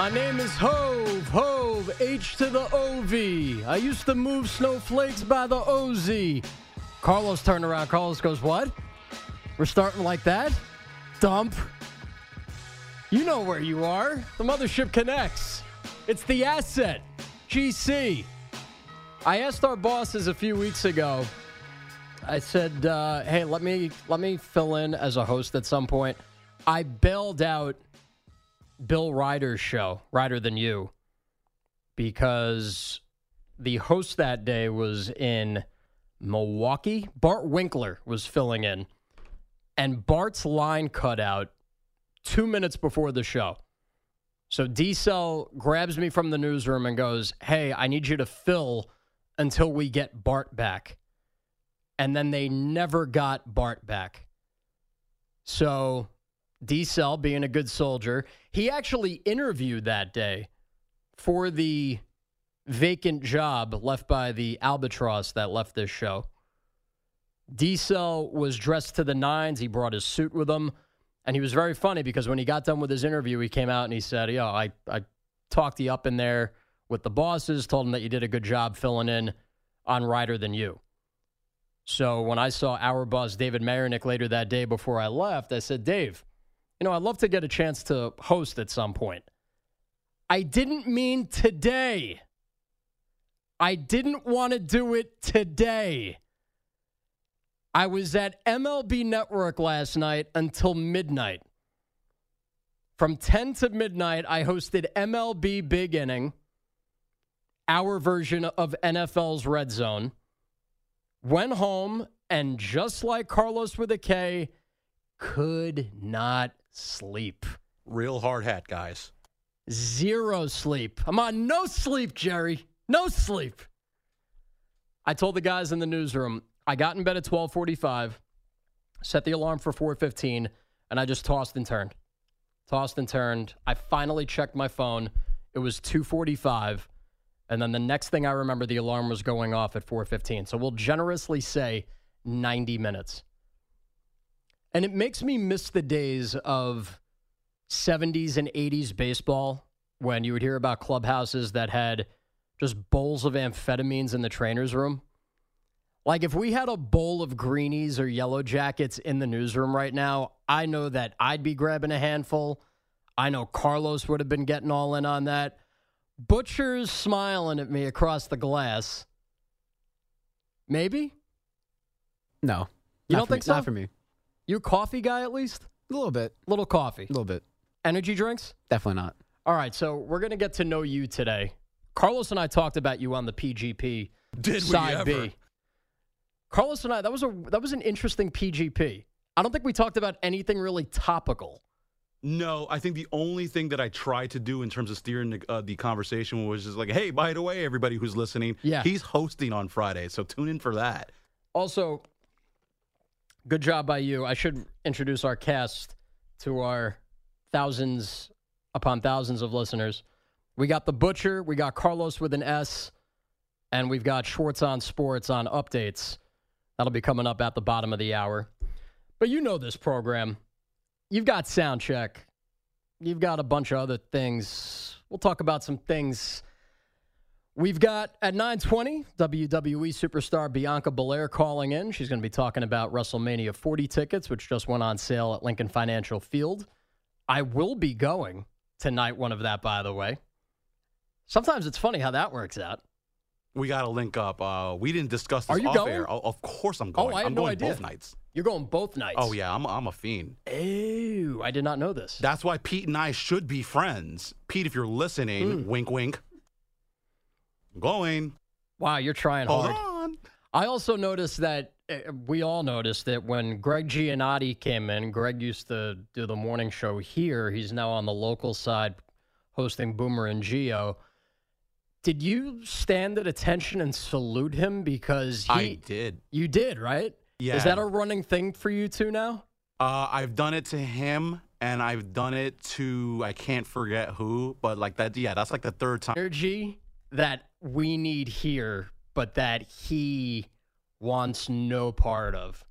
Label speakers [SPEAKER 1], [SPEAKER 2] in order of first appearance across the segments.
[SPEAKER 1] My name is Hove, Hove, H to the OV. I used to move snowflakes by the OZ. Carlos turned around. Carlos goes, What? We're starting like that? Dump. You know where you are. The mothership connects. It's the asset, GC. I asked our bosses a few weeks ago. I said, uh, "Hey, let me let me fill in as a host at some point." I bailed out Bill Reiter's show, Reiter Than You, because the host that day was in Milwaukee. Bart Winkler was filling in, and Bart's line cut out two minutes before the show. So D Cell grabs me from the newsroom and goes, Hey, I need you to fill until we get Bart back. And then they never got Bart back. So D Cell, being a good soldier, he actually interviewed that day for the vacant job left by the albatross that left this show. Diesel was dressed to the nines. He brought his suit with him. And he was very funny because when he got done with his interview, he came out and he said, Yo, I, I talked you up in there with the bosses, told them that you did a good job filling in on Reiter Than You. So when I saw our boss, David Marinick, later that day before I left, I said, Dave, you know, I'd love to get a chance to host at some point. I didn't mean today. I didn't want to do it today. I was at MLB Network last night until midnight. From 10 to midnight, I hosted MLB Big Inning, our version of NFL's Red Zone. Went home and just like Carlos with a K, could not sleep.
[SPEAKER 2] Real hard hat, guys.
[SPEAKER 1] Zero sleep. I'm on no sleep, Jerry. No sleep. I told the guys in the newsroom, I got in bed at 1245, set the alarm for 415, and I just tossed and turned. Tossed and turned. I finally checked my phone. It was 245. And then the next thing I remember, the alarm was going off at 415. So we'll generously say 90 minutes. And it makes me miss the days of 70s and 80s baseball when you would hear about clubhouses that had just bowls of amphetamines in the trainer's room. Like if we had a bowl of greenies or yellow jackets in the newsroom right now, I know that I'd be grabbing a handful. I know Carlos would have been getting all in on that. Butcher's smiling at me across the glass. Maybe?
[SPEAKER 3] No.
[SPEAKER 1] You don't think
[SPEAKER 3] me,
[SPEAKER 1] so?
[SPEAKER 3] Not for me.
[SPEAKER 1] You a coffee guy at least?
[SPEAKER 3] A little bit.
[SPEAKER 1] Little coffee.
[SPEAKER 3] A little bit.
[SPEAKER 1] Energy drinks?
[SPEAKER 3] Definitely not.
[SPEAKER 1] All right, so we're going to get to know you today. Carlos and I talked about you on the PGP
[SPEAKER 2] Did we
[SPEAKER 1] side
[SPEAKER 2] ever?
[SPEAKER 1] B. Carlos and I that was a that was an interesting PGP. I don't think we talked about anything really topical.
[SPEAKER 2] No, I think the only thing that I tried to do in terms of steering the, uh, the conversation was just like, hey, by the way, everybody who's listening,
[SPEAKER 1] Yeah.
[SPEAKER 2] he's hosting on Friday, so tune in for that.
[SPEAKER 1] Also, good job by you. I should introduce our cast to our thousands upon thousands of listeners. We got the Butcher, we got Carlos with an S, and we've got Schwartz on Sports on updates. That'll be coming up at the bottom of the hour. But you know this program. You've got sound check. You've got a bunch of other things. We'll talk about some things. We've got at 920 WWE superstar Bianca Belair calling in. She's going to be talking about WrestleMania 40 tickets, which just went on sale at Lincoln Financial Field. I will be going tonight one of that, by the way. Sometimes it's funny how that works out.
[SPEAKER 2] We got to link up. Uh, we didn't discuss this
[SPEAKER 1] Are you
[SPEAKER 2] off
[SPEAKER 1] going?
[SPEAKER 2] air. Oh, of course I'm
[SPEAKER 1] Oh,
[SPEAKER 2] going.
[SPEAKER 1] I
[SPEAKER 2] I'm
[SPEAKER 1] no
[SPEAKER 2] going
[SPEAKER 1] idea.
[SPEAKER 2] both nights.
[SPEAKER 1] You're going both nights.
[SPEAKER 2] Oh yeah, I'm I'm a fiend.
[SPEAKER 1] Ew, I did not know this.
[SPEAKER 2] That's why Pete and I should be friends. Pete, if you're listening,
[SPEAKER 1] Hmm.
[SPEAKER 2] wink wink. Going.
[SPEAKER 1] wow, you're trying
[SPEAKER 2] Hold
[SPEAKER 1] hard.
[SPEAKER 2] on.
[SPEAKER 1] I also noticed that uh, we all noticed that when Gregg Giannotti came in, Greg used to do the morning show here. He's now on the local side hosting Boomer and Gio. Did you stand at attention and salute him because he
[SPEAKER 2] I did.
[SPEAKER 1] you did, right?
[SPEAKER 2] Yeah.
[SPEAKER 1] Is that a running thing for you two now?
[SPEAKER 2] Uh, I've done it to him, and I've done it to I can't forget who, but like that. Yeah, that's like the third time.
[SPEAKER 1] Energy that we need here, but that he wants no part of.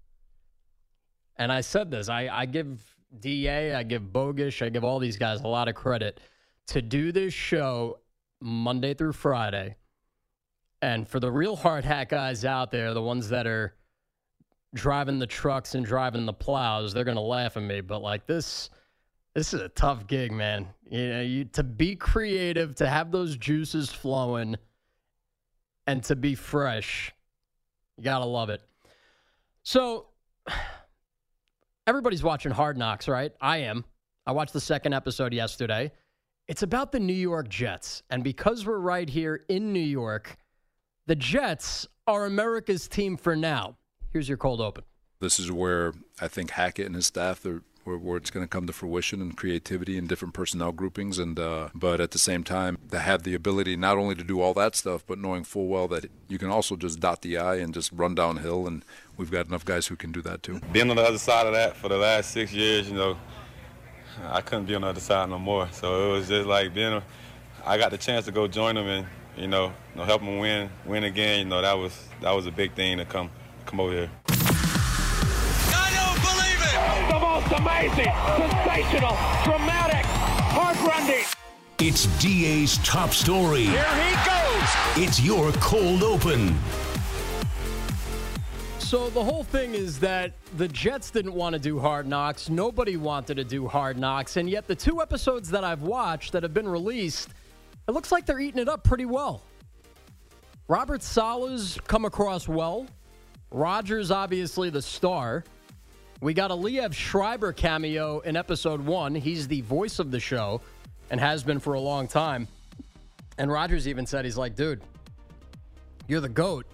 [SPEAKER 1] And I said this. I, I give DA, I give Bogish, I give all these guys a lot of credit to do this show Monday through Friday. And for the real hard hat guys out there, the ones that are driving the trucks and driving the plows, they're gonna laugh at me. But like this, this is a tough gig, man. You know, you to be creative, to have those juices flowing, and to be fresh. You gotta love it. So everybody's watching Hard Knocks, right? I am. I watched the second episode yesterday. It's about the New York Jets. And because we're right here in New York, the Jets are America's team for now. Here's your cold open.
[SPEAKER 4] This is where I think Hackett and his staff are where, where it's going to come to fruition and creativity and different personnel groupings and uh, but at the same time to have the ability not only to do all that stuff but knowing full well that you can also just dot the i and just run downhill and we've got enough guys who can do that too.
[SPEAKER 5] Being on the other side of that for the last six years, you know, I couldn't be on the other side no more. So it was just like being, a, I got the chance to go join them and you know, you know, help them win, win again. You know, that was that was a big thing to come come over here.
[SPEAKER 6] It!
[SPEAKER 7] amazing, sensational, dramatic, heartrending.
[SPEAKER 8] It's DA's top story.
[SPEAKER 7] Here he goes.
[SPEAKER 8] It's your cold open.
[SPEAKER 1] So the whole thing is that the Jets didn't want to do Hard Knocks. Nobody wanted to do Hard Knocks, and yet the two episodes that I've watched that have been released, it looks like they're eating it up pretty well. Robert Saleh's come across well. Rodgers obviously the star. We got a Liev Schreiber cameo in episode one. He's the voice of the show and has been for a long time. And Rodgers even said he's like, dude, you're the goat.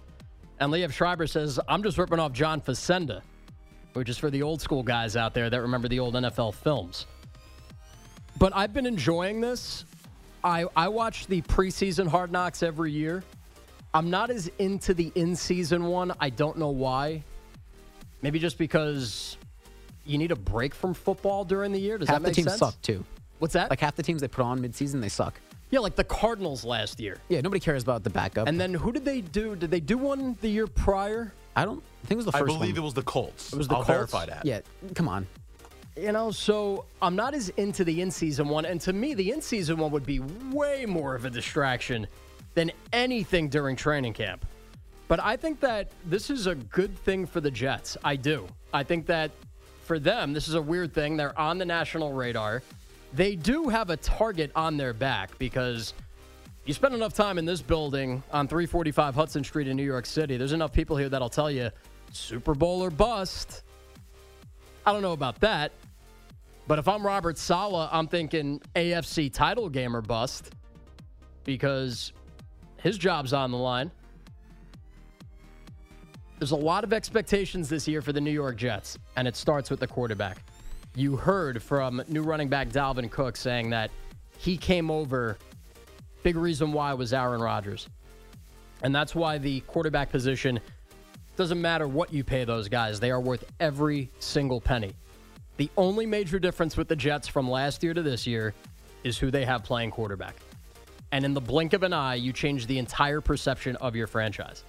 [SPEAKER 1] And Liev Schreiber says, I'm just ripping off John Facenda, which is for the old school guys out there that remember the old NFL films. But I've been enjoying this. I, I watch the preseason Hard Knocks every year. I'm not as into the in season one. I don't know why. Maybe just because you need a break from football during the year. Does
[SPEAKER 3] half
[SPEAKER 1] that
[SPEAKER 3] the
[SPEAKER 1] make
[SPEAKER 3] teams
[SPEAKER 1] sense?
[SPEAKER 3] suck too.
[SPEAKER 1] What's that?
[SPEAKER 3] Like half the teams they put on midseason, they suck.
[SPEAKER 1] yeah, like the Cardinals last year.
[SPEAKER 3] Yeah, nobody cares about the backup.
[SPEAKER 1] And then who did they do? Did they do one the year prior?
[SPEAKER 3] I don't I think it was the first.
[SPEAKER 2] I believe
[SPEAKER 3] one.
[SPEAKER 2] it was the Colts.
[SPEAKER 1] It was the
[SPEAKER 2] I'll
[SPEAKER 1] Colts?
[SPEAKER 2] verify that.
[SPEAKER 3] Yeah, come on.
[SPEAKER 1] You know, so I'm not as into the in season one. And to me, the in season one would be way more of a distraction than anything during training camp. But I think that this is a good thing for the Jets. I do. I think that for them, this is a weird thing. They're on the national radar. They do have a target on their back because you spend enough time in this building on 345 Hudson Street in New York City. There's enough people here that'll tell you Super Bowl or bust. I don't know about that. But if I'm Robert Saleh, I'm thinking AFC title game or bust because his job's on the line. There's a lot of expectations this year for the New York Jets, and it starts with the quarterback. You heard from new running back Dalvin Cook saying that he came over. Big reason why was Aaron Rodgers. And that's why the quarterback position doesn't matter what you pay those guys, they are worth every single penny. The only major difference with the Jets from last year to this year is who they have playing quarterback. And in the blink of an eye, you change the entire perception of your franchise.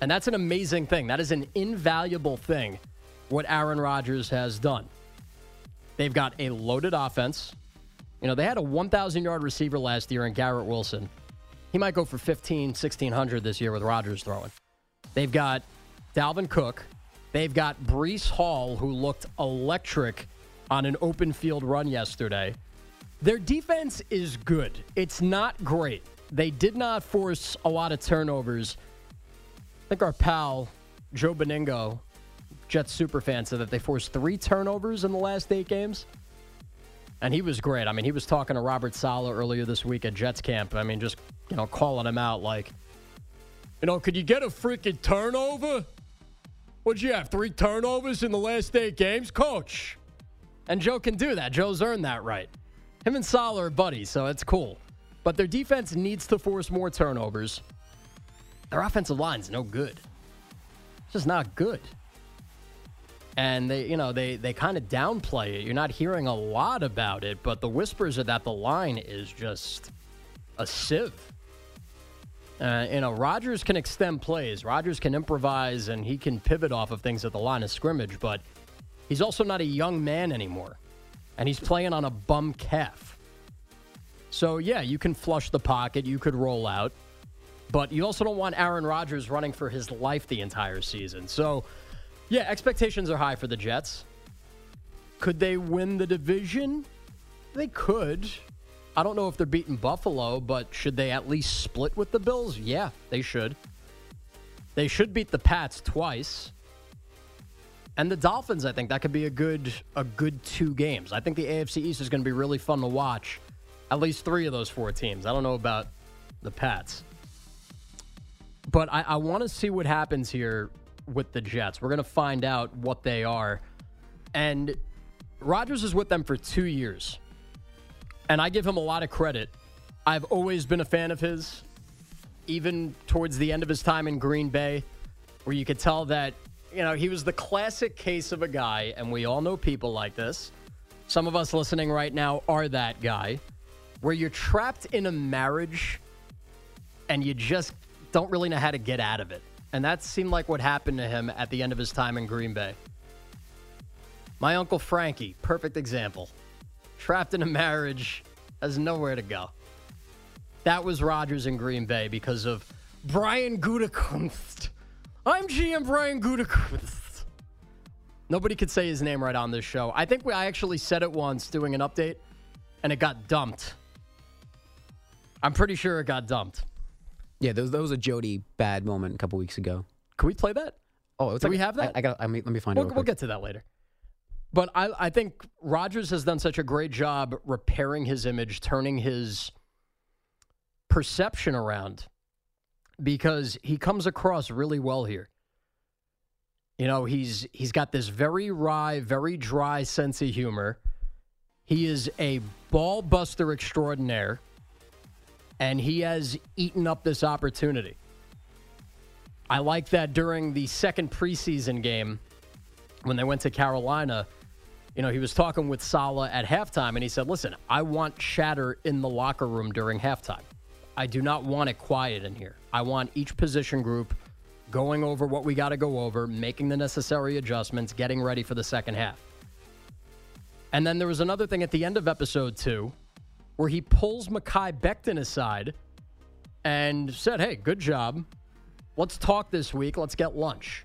[SPEAKER 1] And that's an amazing thing. That is an invaluable thing, what Aaron Rodgers has done. They've got a loaded offense. You know, they had a 1,000 yard receiver last year in Garrett Wilson. He might go for 15, 1,600 this year with Rodgers throwing. They've got Dalvin Cook. They've got Breece Hall, who looked electric on an open field run yesterday. Their defense is good. It's not great. they did not force a lot of turnovers. I think our pal Joe Benigno, Jets superfan, said that they forced three turnovers in the last eight games. And he was great. I mean, he was talking to Robert Saleh earlier this week at Jets camp. I mean, just, you know, calling him out like, you know, could you get a freaking turnover? What'd you have? Three turnovers in the last eight games? Coach. And Joe can do that. Joe's earned that right. Him and Saleh are buddies, so it's cool. But their defense needs to force more turnovers. Their offensive line's no good. It's just not good. And they, you know, they they kind of downplay it. You're not hearing a lot about it, but the whispers are that the line is just a sieve. Uh, you know, Rodgers can extend plays. Rodgers can improvise and he can pivot off of things at the line of scrimmage, but he's also not a young man anymore. And he's playing on a bum calf. So, yeah, you can flush the pocket, you could roll out, but you also don't want Aaron Rodgers running for his life the entire season. So, yeah, expectations are high for the Jets. Could they win the division? They could. I don't know if they're beating Buffalo, but should they at least split with the Bills? Yeah, they should. They should beat the Pats twice. And the Dolphins, I think that could be a good a good two games. I think the AFC East is going to be really fun to watch. At least three of those four teams. I don't know about the Pats. But I, I want to see what happens here with the Jets. We're going to find out what they are. And Rodgers is with them for two years. And I give him a lot of credit. I've always been a fan of his, even towards the end of his time in Green Bay, where you could tell that, you know, he was the classic case of a guy, and we all know people like this. Some of us listening right now are that guy, where you're trapped in a marriage and you just don't really know how to get out of it. And that seemed like what happened to him at the end of his time in Green Bay. My Uncle Frankie, perfect example. Trapped in a marriage, has nowhere to go. That was Rodgers in Green Bay because of Brian Gutekunst. I'm GM Brian Gutekunst. Nobody could say his name right on this show. I think we, I actually said it once doing an update, and it got dumped. I'm pretty sure it got dumped.
[SPEAKER 3] Yeah, that was, there was a Jody bad moment a couple weeks ago.
[SPEAKER 1] Can we play that?
[SPEAKER 3] Oh, it's
[SPEAKER 1] Do
[SPEAKER 3] like,
[SPEAKER 1] we have that?
[SPEAKER 3] I, I got. I mean, let me find
[SPEAKER 1] We'll,
[SPEAKER 3] it.
[SPEAKER 1] we'll get to that later. But I, I think Rodgers has done such a great job repairing his image, turning his perception around because he comes across really well here. You know, he's he's got this very wry, very dry sense of humor. He is a ball buster extraordinaire, and he has eaten up this opportunity. I like that during the second preseason game when they went to Carolina, you know, he was talking with Saleh at halftime and he said, Listen, I want chatter in the locker room during halftime. I do not want it quiet in here. I want each position group going over what we got to go over, making the necessary adjustments, getting ready for the second half. And then there was another thing at the end of episode two where he pulls Mekhi Becton aside and said, Hey, good job. Let's talk this week. Let's get lunch.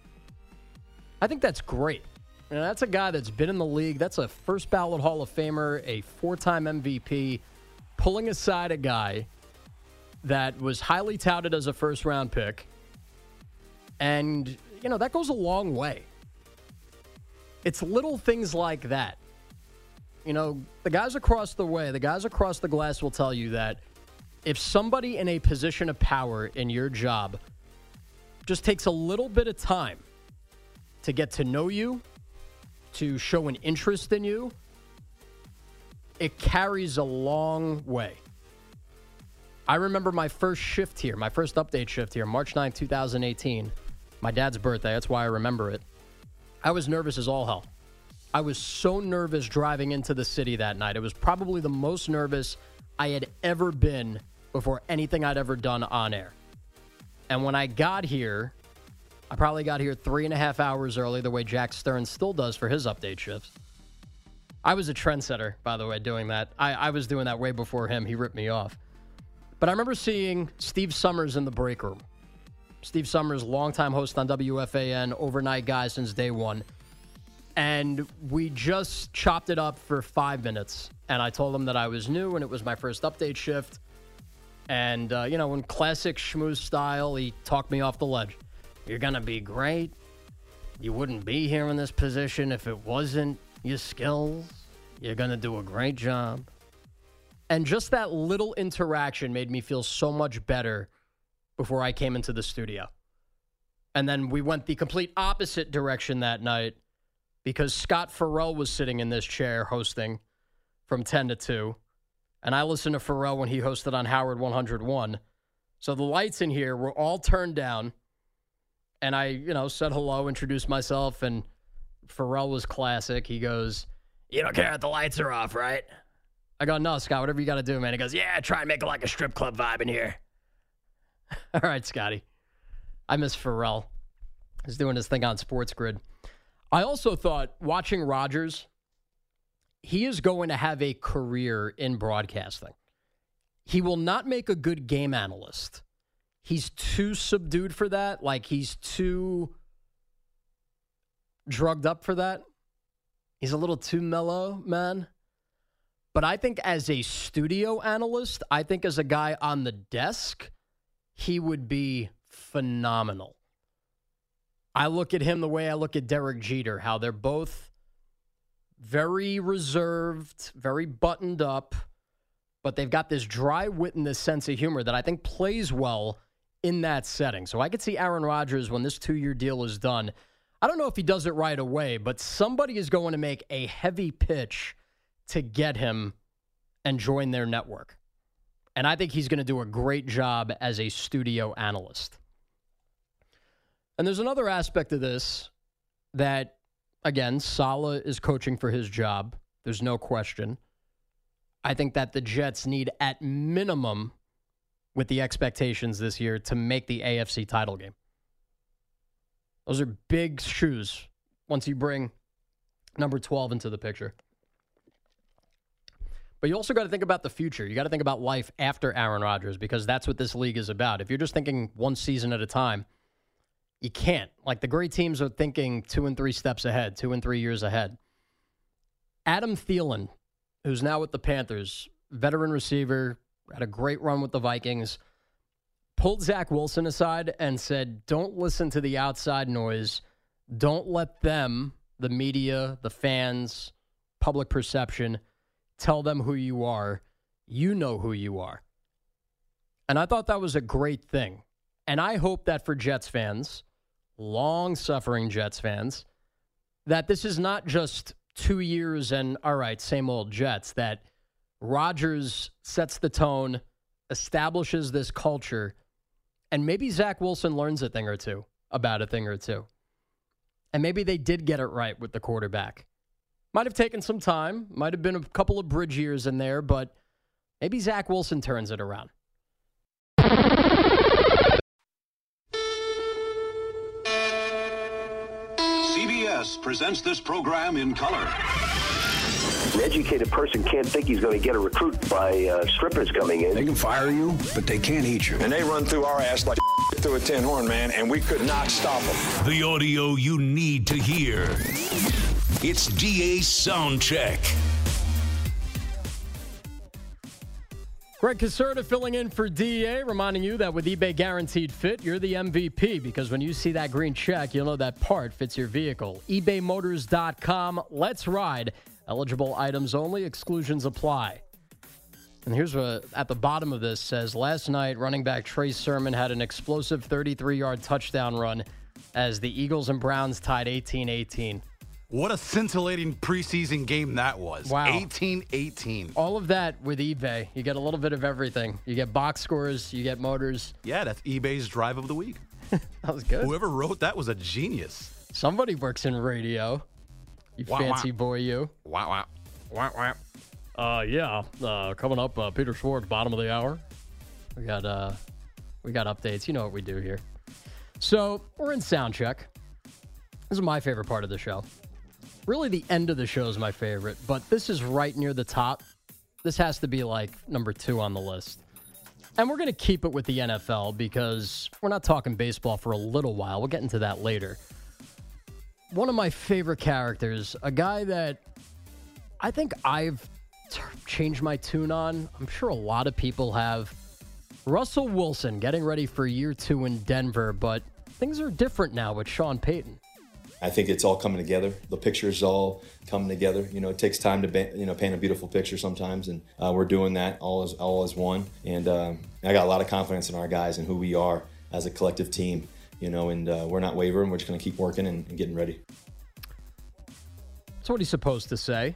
[SPEAKER 1] I think that's great. That's a guy that's been in the league. That's a first ballot Hall of Famer, a four time MVP, pulling aside a guy that was highly touted as a first round pick. And, you know, that goes a long way. It's little things like that. You know, the guys across the way, the guys across the glass will tell you that if somebody in a position of power in your job just takes a little bit of time to get to know you, to show an interest in you, it carries a long way. I remember my first shift here, my first update shift here, March 9, 2018, my dad's birthday. That's why I remember it. I was nervous as all hell. I was so nervous driving into the city that night. It was probably the most nervous I had ever been before anything I'd ever done on air. And when I got here, I probably got here three and a half hours early, the way Jack Stern still does for his update shifts. I was a trendsetter, by the way, doing that. I, I was doing that way before him. He ripped me off. But I remember seeing Steve Somers in the break room. Steve Somers, longtime host on WFAN, overnight guy since day one. And we just chopped it up for five minutes. And I told him that I was new and it was my first update shift. And, uh, you know, in classic schmooze style, he talked me off the ledge. You're going to be great. You wouldn't be here in this position if it wasn't your skills. You're going to do a great job. And just that little interaction made me feel so much better before I came into the studio. And then we went the complete opposite direction that night because Scott Ferrall was sitting in this chair hosting from 10 to 2. And I listened to Ferrall when he hosted on Howard 101. So the lights in here were all turned down. And I, you know, said hello, introduced myself, and Ferrall was classic. He goes, You don't care if the lights are off, right? I go, No, Scott, whatever you got to do, man. He goes, Yeah, try and make it like a strip club vibe in here. all right, Scotty. I miss Ferrall. He's doing his thing on Sports Grid. I also thought watching Rodgers, he is going to have a career in broadcasting. He will not make a good game analyst. He's too subdued for that. Like he's too drugged up for that. He's a little too mellow, man. But I think as a studio analyst, I think as a guy on the desk, he would be phenomenal. I look at him the way I look at Derek Jeter, how they're both very reserved, very buttoned up, but they've got this dry wit and this sense of humor that I think plays well in that setting. So I could see Aaron Rodgers when this two year deal is done. I don't know if he does it right away, but somebody is going to make a heavy pitch to get him and join their network. And I think he's going to do a great job as a studio analyst. And there's another aspect of this that, again, Saleh is coaching for his job. There's no question. I think that the Jets need, at minimum, with the expectations this year, to make the AFC title game. Those are big shoes once you bring number 12 into the picture. But you also got to think about the future. You got to think about life after Aaron Rodgers because that's what this league is about. If you're just thinking one season at a time, you can't. Like the great teams are thinking two and three steps ahead, two and three years ahead. Adam Thielen, who's now with the Panthers, veteran receiver, had a great run with the Vikings, pulled Zach Wilson aside and said, Don't listen to the outside noise. Don't let them, the media, the fans, public perception, tell them who you are. You know who you are. And I thought that was a great thing. And I hope that for Jets fans, long suffering Jets fans, that this is not just two years and, all right, same old Jets, that Rodgers sets the tone, establishes this culture, and maybe Zach Wilson learns a thing or two about a thing or two. And maybe they did get it right with the quarterback. Might have taken some time, might have been a couple of bridge years in there, but maybe Zach Wilson turns it around.
[SPEAKER 9] CBS presents this program in color.
[SPEAKER 10] An educated person can't think he's going to get a recruit by uh, strippers coming in.
[SPEAKER 11] They can fire you, but they can't eat you.
[SPEAKER 12] And they run through our ass like through a tin horn, man, and we could not stop them.
[SPEAKER 8] The audio you need to hear. It's DA Soundcheck.
[SPEAKER 1] Greg Caserta filling in for DA, reminding you that with eBay Guaranteed Fit, you're the MVP because when you see that green check, you'll know that part fits your vehicle. ebaymotors.com. Let's ride. Eligible items only, exclusions apply. And here's what at the bottom of this says Last night, running back Trey Sermon had an explosive 33 yard touchdown run as the Eagles and Browns tied 18 18.
[SPEAKER 2] What a scintillating preseason game that was.
[SPEAKER 1] Wow.
[SPEAKER 2] 18 18.
[SPEAKER 1] All of that with eBay. You get a little bit of everything. You get box scores, you get motors.
[SPEAKER 2] Yeah, that's eBay's drive of the week.
[SPEAKER 1] that was good.
[SPEAKER 2] Whoever wrote that was a genius.
[SPEAKER 1] Somebody works in radio. You
[SPEAKER 2] Wah,
[SPEAKER 1] fancy
[SPEAKER 2] wah.
[SPEAKER 1] boy, you.
[SPEAKER 2] Wow, wow.
[SPEAKER 1] Wow, wow. Uh, yeah. Uh, coming up, uh, Peter Schwartz, bottom of the hour. We got uh, we got updates. You know what we do here. So we're in sound check. This is my favorite part of the show. Really, the end of the show is my favorite, but this is right near the top. This has to be like number two on the list. And we're going to keep it with the NFL because we're not talking baseball for a little while. We'll get into that later. One of my favorite characters, a guy that I think I've t- changed my tune on. I'm sure a lot of people have. Russell Wilson getting ready for year two in Denver, but things are different now with Sean Payton.
[SPEAKER 13] I think it's all coming together. The picture's all coming together. You know, it takes time to ba- you know paint a beautiful picture sometimes, and uh, we're doing that all as all as one. And um, I got a lot of confidence in our guys and who we are as a collective team. You know, and uh, we're not wavering. We're just going to keep working and, and getting ready.
[SPEAKER 1] That's what he's supposed to say.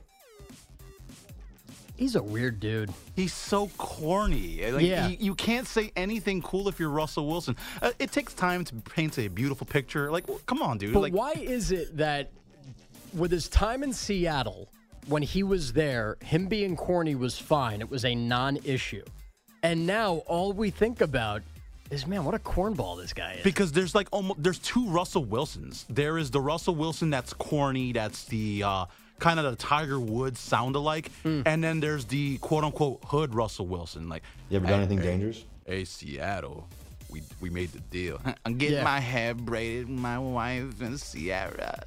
[SPEAKER 1] He's a weird dude.
[SPEAKER 2] He's so corny. Like,
[SPEAKER 1] Yeah.
[SPEAKER 2] You, can't say anything cool if you're Russell Wilson. Uh, it takes time to paint a beautiful picture. Like, w- come on, dude.
[SPEAKER 1] But
[SPEAKER 2] like,
[SPEAKER 1] why is it that with his time in Seattle, when he was there, him being corny was fine. It was a non issue. And now all we think about is, man, what a cornball this guy is.
[SPEAKER 2] Because there's like almost there's two Russell Wilsons. There is the Russell Wilson that's corny, that's the uh, kind of the Tiger Woods sound alike,
[SPEAKER 1] Hmm.
[SPEAKER 2] and then there's the quote unquote hood Russell Wilson. Like,
[SPEAKER 13] You ever done anything dangerous?
[SPEAKER 2] Hey, Seattle, we we made the deal. I'm getting
[SPEAKER 1] Yeah.
[SPEAKER 2] my hair braided, with my wife and Ciara.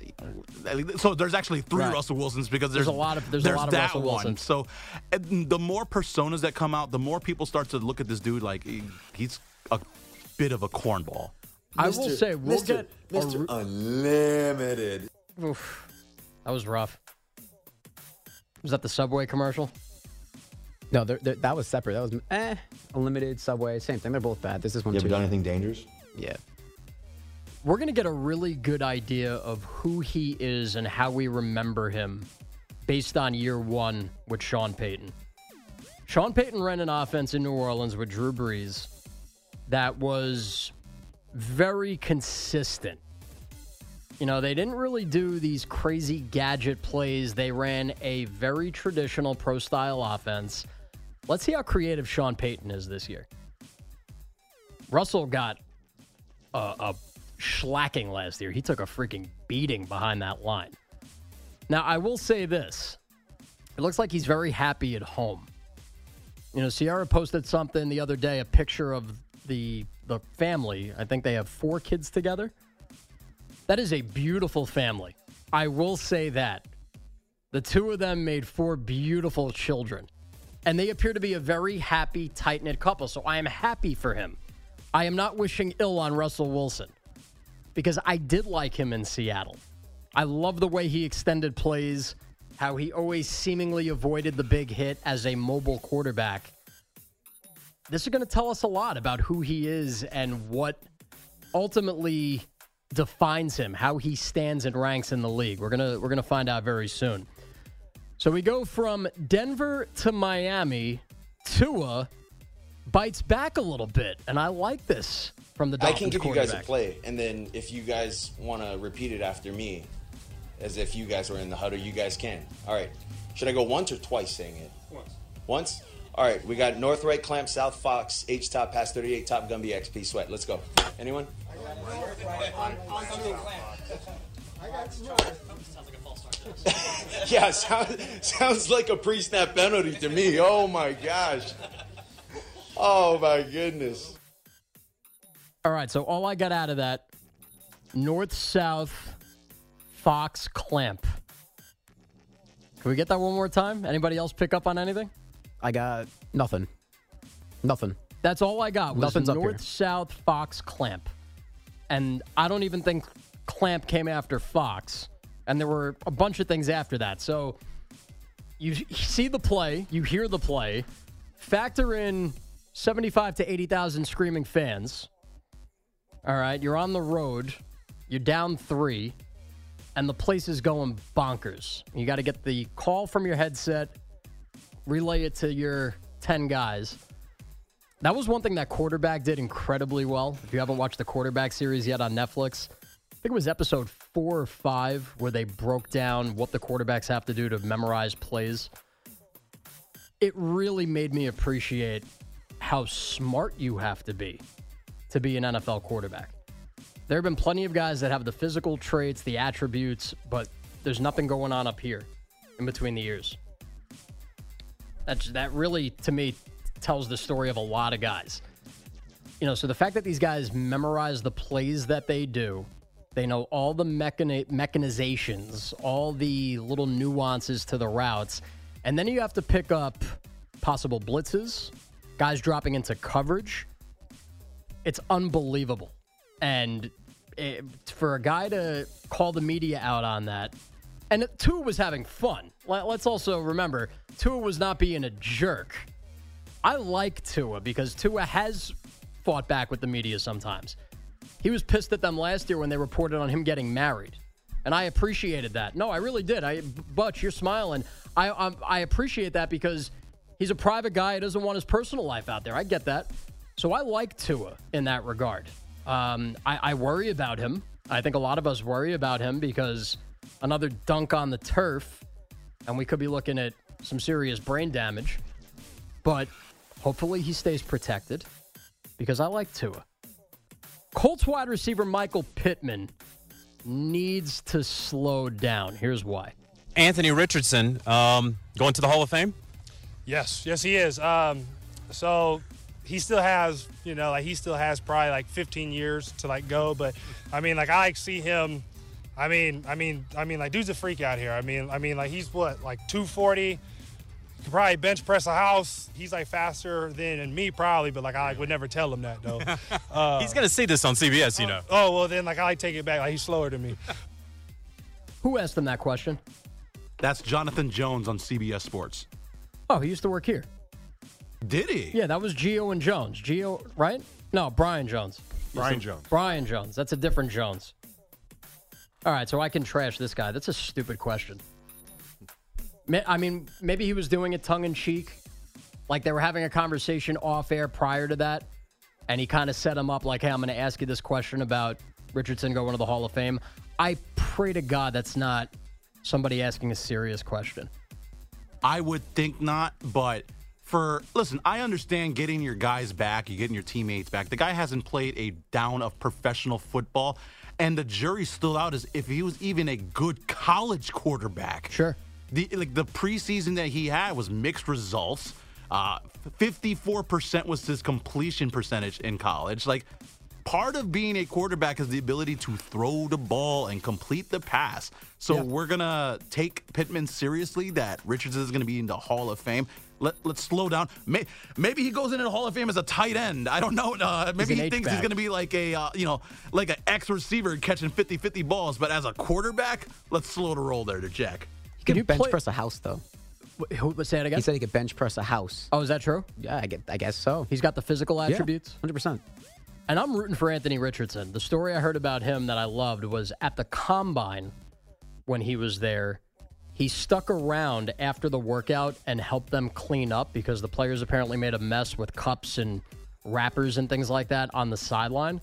[SPEAKER 2] So there's actually three
[SPEAKER 1] Right.
[SPEAKER 2] Russell Wilsons because
[SPEAKER 1] There's
[SPEAKER 2] there's,
[SPEAKER 1] a lot of- there's a lot of
[SPEAKER 2] that
[SPEAKER 1] Russell
[SPEAKER 2] one.
[SPEAKER 1] Wilsons.
[SPEAKER 2] So the more personas that come out, the more people start to look at this dude like he- he's a bit of a cornball.
[SPEAKER 1] I will say, we'll
[SPEAKER 13] Mr.
[SPEAKER 1] get a
[SPEAKER 13] Mr.
[SPEAKER 1] re-
[SPEAKER 13] Unlimited.
[SPEAKER 1] Oof. That was rough. Was that the Subway commercial?
[SPEAKER 3] No, they're, they're- that was separate. That was eh, Unlimited, Subway, same thing. They're both bad. This is one
[SPEAKER 13] You ever
[SPEAKER 3] too.
[SPEAKER 13] done anything dangerous?
[SPEAKER 3] Yeah.
[SPEAKER 1] We're going to get a really good idea of who he is and how we remember him based on year one with Sean Payton. Sean Payton ran an offense in New Orleans with Drew Brees that was very consistent. You know, they didn't really do these crazy gadget plays. They ran a very traditional pro style offense. Let's see how creative Sean Payton is this year. Russell got a, a schlacking last year. He took a freaking beating behind that line. Now, I will say this it looks like he's very happy at home. You know, Ciara posted something the other day, a picture of the the family. I think they have four kids together. That is a beautiful family. I will say that. The two of them made four beautiful children. And they appear to be a very happy, tight knit couple. So I am happy for him. I am not wishing ill on Russell Wilson because I did like him in Seattle. I love the way he extended plays, how he always seemingly avoided the big hit as a mobile quarterback. This is going to tell us a lot about who he is and what ultimately defines him, how he stands and ranks in the league. We're going to we're going to find out very soon. So we go from Denver to Miami. Tua bites back a little bit, and I like this from the
[SPEAKER 14] I can give you guys a play, and then if you guys want to repeat it after me, as if you guys were in the huddle, you guys can. All right. Should I go once or twice saying it? Once. Once? All right. We got North Right Clamp, South Fox, H Top, Pass 38, Top Gumby, XP Sweat. Let's go. Anyone? yeah, sound, sounds like a pre snap penalty to me. Oh my gosh. Oh my goodness.
[SPEAKER 1] All right, so all I got out of that north south Fox clamp. Can we get that one more time? Anybody else pick up on anything?
[SPEAKER 3] I got nothing. Nothing.
[SPEAKER 1] That's all I got was
[SPEAKER 3] Nothing's
[SPEAKER 1] north south Fox clamp. And I don't even think clamp came after Fox. And there were a bunch of things after that. So you see the play, you hear the play, factor in 75 to 80,000 screaming fans. All right, you're on the road, you're down three, and the place is going bonkers. You got to get the call from your headset, relay it to your 10 guys. That was one thing that quarterback did incredibly well. If you haven't watched the quarterback series yet on Netflix, I think it was episode four or five where they broke down what the quarterbacks have to do to memorize plays. It really made me appreciate how smart you have to be to be an NFL quarterback. There have been plenty of guys that have the physical traits, the attributes, but there's nothing going on up here in between the ears. That's that really to me tells the story of a lot of guys. You know, so the fact that these guys memorize the plays that they do, they know all the mechani- mechanizations, all the little nuances to the routes, and then you have to pick up possible blitzes, guys dropping into coverage, it's unbelievable. And it, for a guy to call the media out on that, and Tua was having fun. Let, let's also remember, Tua was not being a jerk. I like Tua because Tua has fought back with the media sometimes. He was pissed at them last year when they reported on him getting married. And I appreciated that. No, I really did. I, Butch, you're smiling. I, I, I appreciate that because he's a private guy. He doesn't want his personal life out there. I get that. So I like Tua in that regard. Um, I, I worry about him. I think a lot of us worry about him because another dunk on the turf, and we could be looking at some serious brain damage. But hopefully he stays protected because I like Tua. Colts wide receiver Michael Pittman needs to slow down. Here's why.
[SPEAKER 15] Anthony Richardson um, going to the Hall of Fame?
[SPEAKER 16] Yes, yes, he is. Um, so he still has, you know, like he still has probably like 15 years to like go. But I mean, like I see him. I mean, I mean, I mean, like dude's a freak out here. I mean, I mean, like he's what, like 240. Could probably bench press a house. He's like faster than me probably, but like I would never tell him that though.
[SPEAKER 15] Uh, he's gonna see this on CBS, you know.
[SPEAKER 16] Oh well, then like I like take it back. Like he's slower than me.
[SPEAKER 1] Who asked him that question?
[SPEAKER 2] That's Jonathan Jones on CBS Sports.
[SPEAKER 1] Oh, he used to work here.
[SPEAKER 2] Did he?
[SPEAKER 1] Yeah, that was Gio and Jones. Gio, right? No, Brian Jones.
[SPEAKER 17] Brian Jones.
[SPEAKER 1] Brian Jones. That's a different Jones. All right, so I can trash this guy. That's a stupid question. I mean, maybe he was doing it tongue in cheek. Like they were having a conversation off air prior to that. And he kind of set him up like, hey, I'm going to ask you this question about Richardson going to the Hall of Fame. I pray to God that's not somebody asking a serious question.
[SPEAKER 2] I would think not, but for listen, I understand getting your guys back, you getting your teammates back. The guy hasn't played a down of professional football, and the jury's still out as if he was even a good college quarterback.
[SPEAKER 1] Sure.
[SPEAKER 2] The like the preseason that he had was mixed results. Uh, 54% was his completion percentage in college. Like part of being a quarterback is the ability to throw the ball and complete the pass. So
[SPEAKER 1] Yeah.
[SPEAKER 2] we're gonna take Pittman seriously. That Richardson is gonna be in the Hall of Fame. Let, let's slow down. May, maybe he goes into the Hall of Fame as a tight end. I don't know. Uh, maybe he thinks he's
[SPEAKER 1] H-back.
[SPEAKER 2] going to be like a uh, you know like an ex receiver catching 50-50 balls. But as a quarterback, let's slow the roll there to Jack.
[SPEAKER 3] He could
[SPEAKER 1] you
[SPEAKER 3] bench
[SPEAKER 1] play-
[SPEAKER 3] press a house though.
[SPEAKER 1] Wh- Who, say it again?
[SPEAKER 3] He said he could bench press a house.
[SPEAKER 1] oh, is that true?
[SPEAKER 3] Yeah, I, get, I guess so.
[SPEAKER 1] He's got the physical
[SPEAKER 3] Yeah,
[SPEAKER 1] attributes.
[SPEAKER 3] 100%.
[SPEAKER 1] And I'm rooting for Anthony Richardson. The story I heard about him that I loved was at the combine when he was there. He stuck around after the workout and helped them clean up because the players apparently made a mess with cups and wrappers and things like that on the sideline.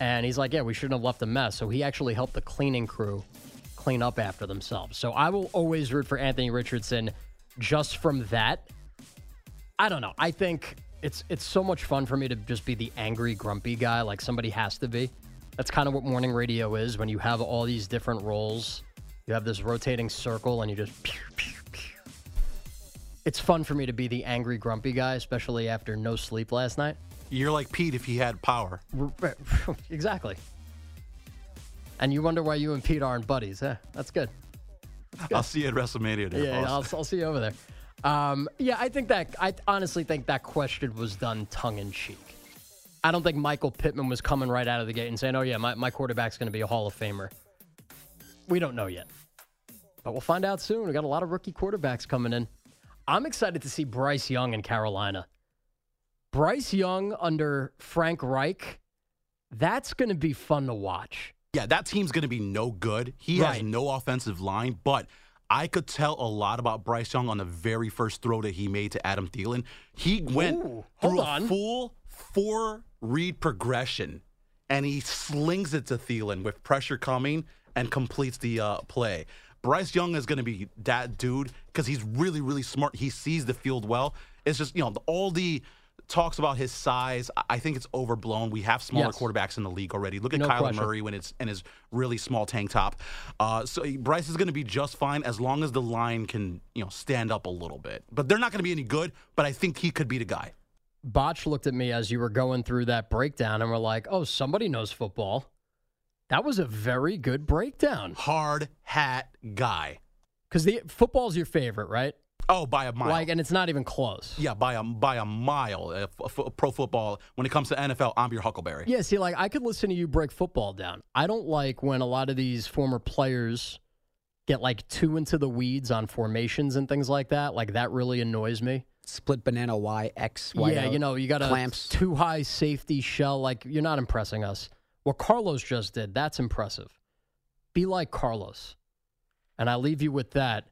[SPEAKER 1] And he's like, Yeah, we shouldn't have left a mess. So he actually helped the cleaning crew clean up after themselves. So I will always root for Anthony Richardson just from that. I don't know. I think it's it's so much fun for me to just be the angry, grumpy guy, like somebody has to be. That's kind of what morning radio is when you have all these different roles. You have this rotating circle, and you just. pew, pew, pew. It's fun for me to be the angry, grumpy guy, especially after no sleep last night.
[SPEAKER 2] You're like Pete if he had power.
[SPEAKER 1] exactly. And you wonder why you and Pete aren't buddies. huh? that's good.
[SPEAKER 2] I'll see you at WrestleMania. There,
[SPEAKER 1] Yeah. I'll, I'll see you over there. Um, yeah, I think that I honestly think that question was done tongue in cheek. I don't think Michael Pittman was coming right out of the gate and saying, "Oh yeah, my, my quarterback's going to be a Hall of Famer." We don't know yet, but we'll find out soon. We got a lot of rookie quarterbacks coming in. I'm excited to see Bryce Young in Carolina. Bryce Young under Frank Reich, that's going to be fun to watch.
[SPEAKER 2] Yeah, that team's going to be no good. He has no offensive line, but I could tell a lot about Bryce Young on the very first throw that he made to Adam Thielen. He went
[SPEAKER 1] Ooh,
[SPEAKER 2] through
[SPEAKER 1] hold
[SPEAKER 2] a full four read progression, and he slings it to Thielen with pressure coming and completes the uh, play. Bryce Young is going to be that dude because he's really, really smart. He sees the field well. It's just you know all the talks about his size. I- think it's overblown. We have smaller
[SPEAKER 1] Yes.
[SPEAKER 2] quarterbacks in the league already. Look at
[SPEAKER 1] No
[SPEAKER 2] Kyler
[SPEAKER 1] question.
[SPEAKER 2] Murray when it's in his really small tank top. Uh, so Bryce is going to be just fine as long as the line can you know stand up a little bit. But they're not going to be any good. But I think he could be the guy.
[SPEAKER 1] Botch looked at me as you were going through that breakdown and we're like, oh, somebody knows football. That was a very good breakdown.
[SPEAKER 2] Hard hat guy.
[SPEAKER 1] Because the football's your favorite, right?
[SPEAKER 2] Oh, by a mile.
[SPEAKER 1] Like, and it's not even close.
[SPEAKER 2] yeah, by a by a mile. Uh, f- f- pro football. When it comes to NFL, I'm your Huckleberry.
[SPEAKER 1] Yeah, see, like I could listen to you break football down. I don't like when a lot of these former players get like too into the weeds on formations and things like that. Like that really annoys me.
[SPEAKER 3] Split banana Y X Y.
[SPEAKER 1] yeah, you know, you got a
[SPEAKER 3] clamps.
[SPEAKER 1] too high safety shell. Like you're not impressing us. What Carlos just did, that's impressive. Be like Carlos. And I leave you with that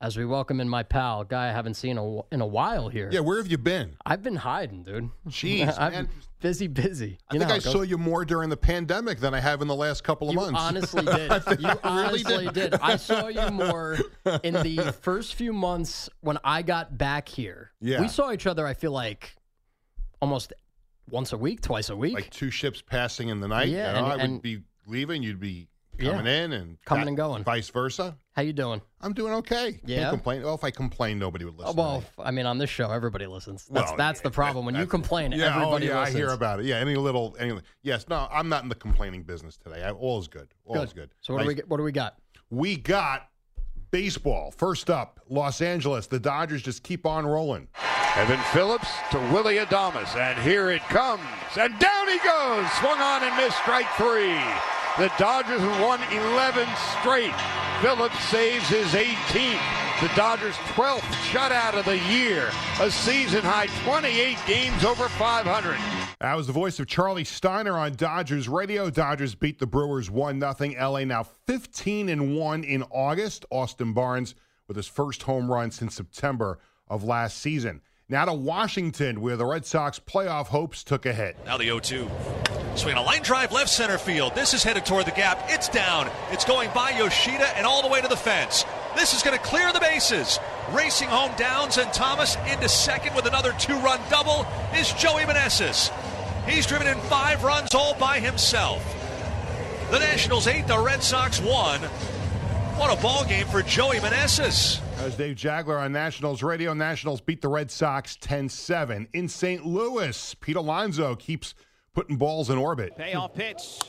[SPEAKER 1] as we welcome in my pal, guy I haven't seen a, in a while here.
[SPEAKER 17] Yeah, where have you been?
[SPEAKER 1] I've been hiding, dude.
[SPEAKER 17] Jeez,
[SPEAKER 1] I'm
[SPEAKER 17] man.
[SPEAKER 1] busy, busy.
[SPEAKER 17] I
[SPEAKER 1] You
[SPEAKER 17] think I saw you more during the pandemic than I have in the last couple of
[SPEAKER 1] You
[SPEAKER 17] months.
[SPEAKER 1] honestly did. You
[SPEAKER 17] I really
[SPEAKER 1] honestly
[SPEAKER 17] did.
[SPEAKER 1] did. I saw you more in the first few months when I got back here.
[SPEAKER 17] Yeah.
[SPEAKER 1] We saw each other, I feel like, almost once a week, twice a week.
[SPEAKER 17] like two ships passing in the night.
[SPEAKER 1] Yeah,
[SPEAKER 17] you know,
[SPEAKER 1] and-
[SPEAKER 17] I would
[SPEAKER 1] and-
[SPEAKER 17] be leaving, you'd be
[SPEAKER 1] Yeah.
[SPEAKER 17] coming in, and
[SPEAKER 1] Coming and going.
[SPEAKER 17] vice versa.
[SPEAKER 1] How you doing?
[SPEAKER 17] I'm doing okay.
[SPEAKER 1] Yeah?
[SPEAKER 17] Can't complain. Well, if I complain, nobody would
[SPEAKER 1] Oh,
[SPEAKER 17] listen.
[SPEAKER 1] well, I mean, on this show, everybody listens. That's
[SPEAKER 17] Well,
[SPEAKER 1] that's the problem. When you complain,
[SPEAKER 17] yeah, oh,
[SPEAKER 1] everybody
[SPEAKER 17] oh, yeah,
[SPEAKER 1] listens.
[SPEAKER 17] I hear about it. Yeah, any little, any. Yes, no, I'm not in the complaining business today. I, all is good. All
[SPEAKER 1] Good.
[SPEAKER 17] is good.
[SPEAKER 1] So what do we What do we got?
[SPEAKER 17] We got baseball. First up, Los Angeles. The Dodgers just keep on rolling.
[SPEAKER 18] Evan Phillips to Willy Adames, and here it comes. And down he goes. Swung on and missed strike three. The Dodgers have won 11 straight. Phillips saves his 18th. The Dodgers' 12th shutout of the year. A season high 28 games over 500.
[SPEAKER 17] That was the voice of Charlie Steiner on Dodgers radio. Dodgers beat the Brewers 1 0. LA now 15 and 1 in August. Austin Barnes with his first home run since September of last season. Now to Washington, where the Red Sox playoff hopes took a hit.
[SPEAKER 19] Now the 0 2. Swing a line drive left center field. This is headed toward the gap. It's down. It's going by Yoshida and all the way to the fence. This is going to clear the bases. Racing home Downs and Thomas into second with another two run double is Joey Meneses. He's driven in five runs all by himself. The Nationals eight, the Red Sox one. What a ball game for Joey Meneses.
[SPEAKER 17] As Dave Jageler on Nationals radio, Nationals beat the Red Sox 10 7. In St. Louis, Pete Alonso keeps putting balls in orbit.
[SPEAKER 20] Payoff pitch.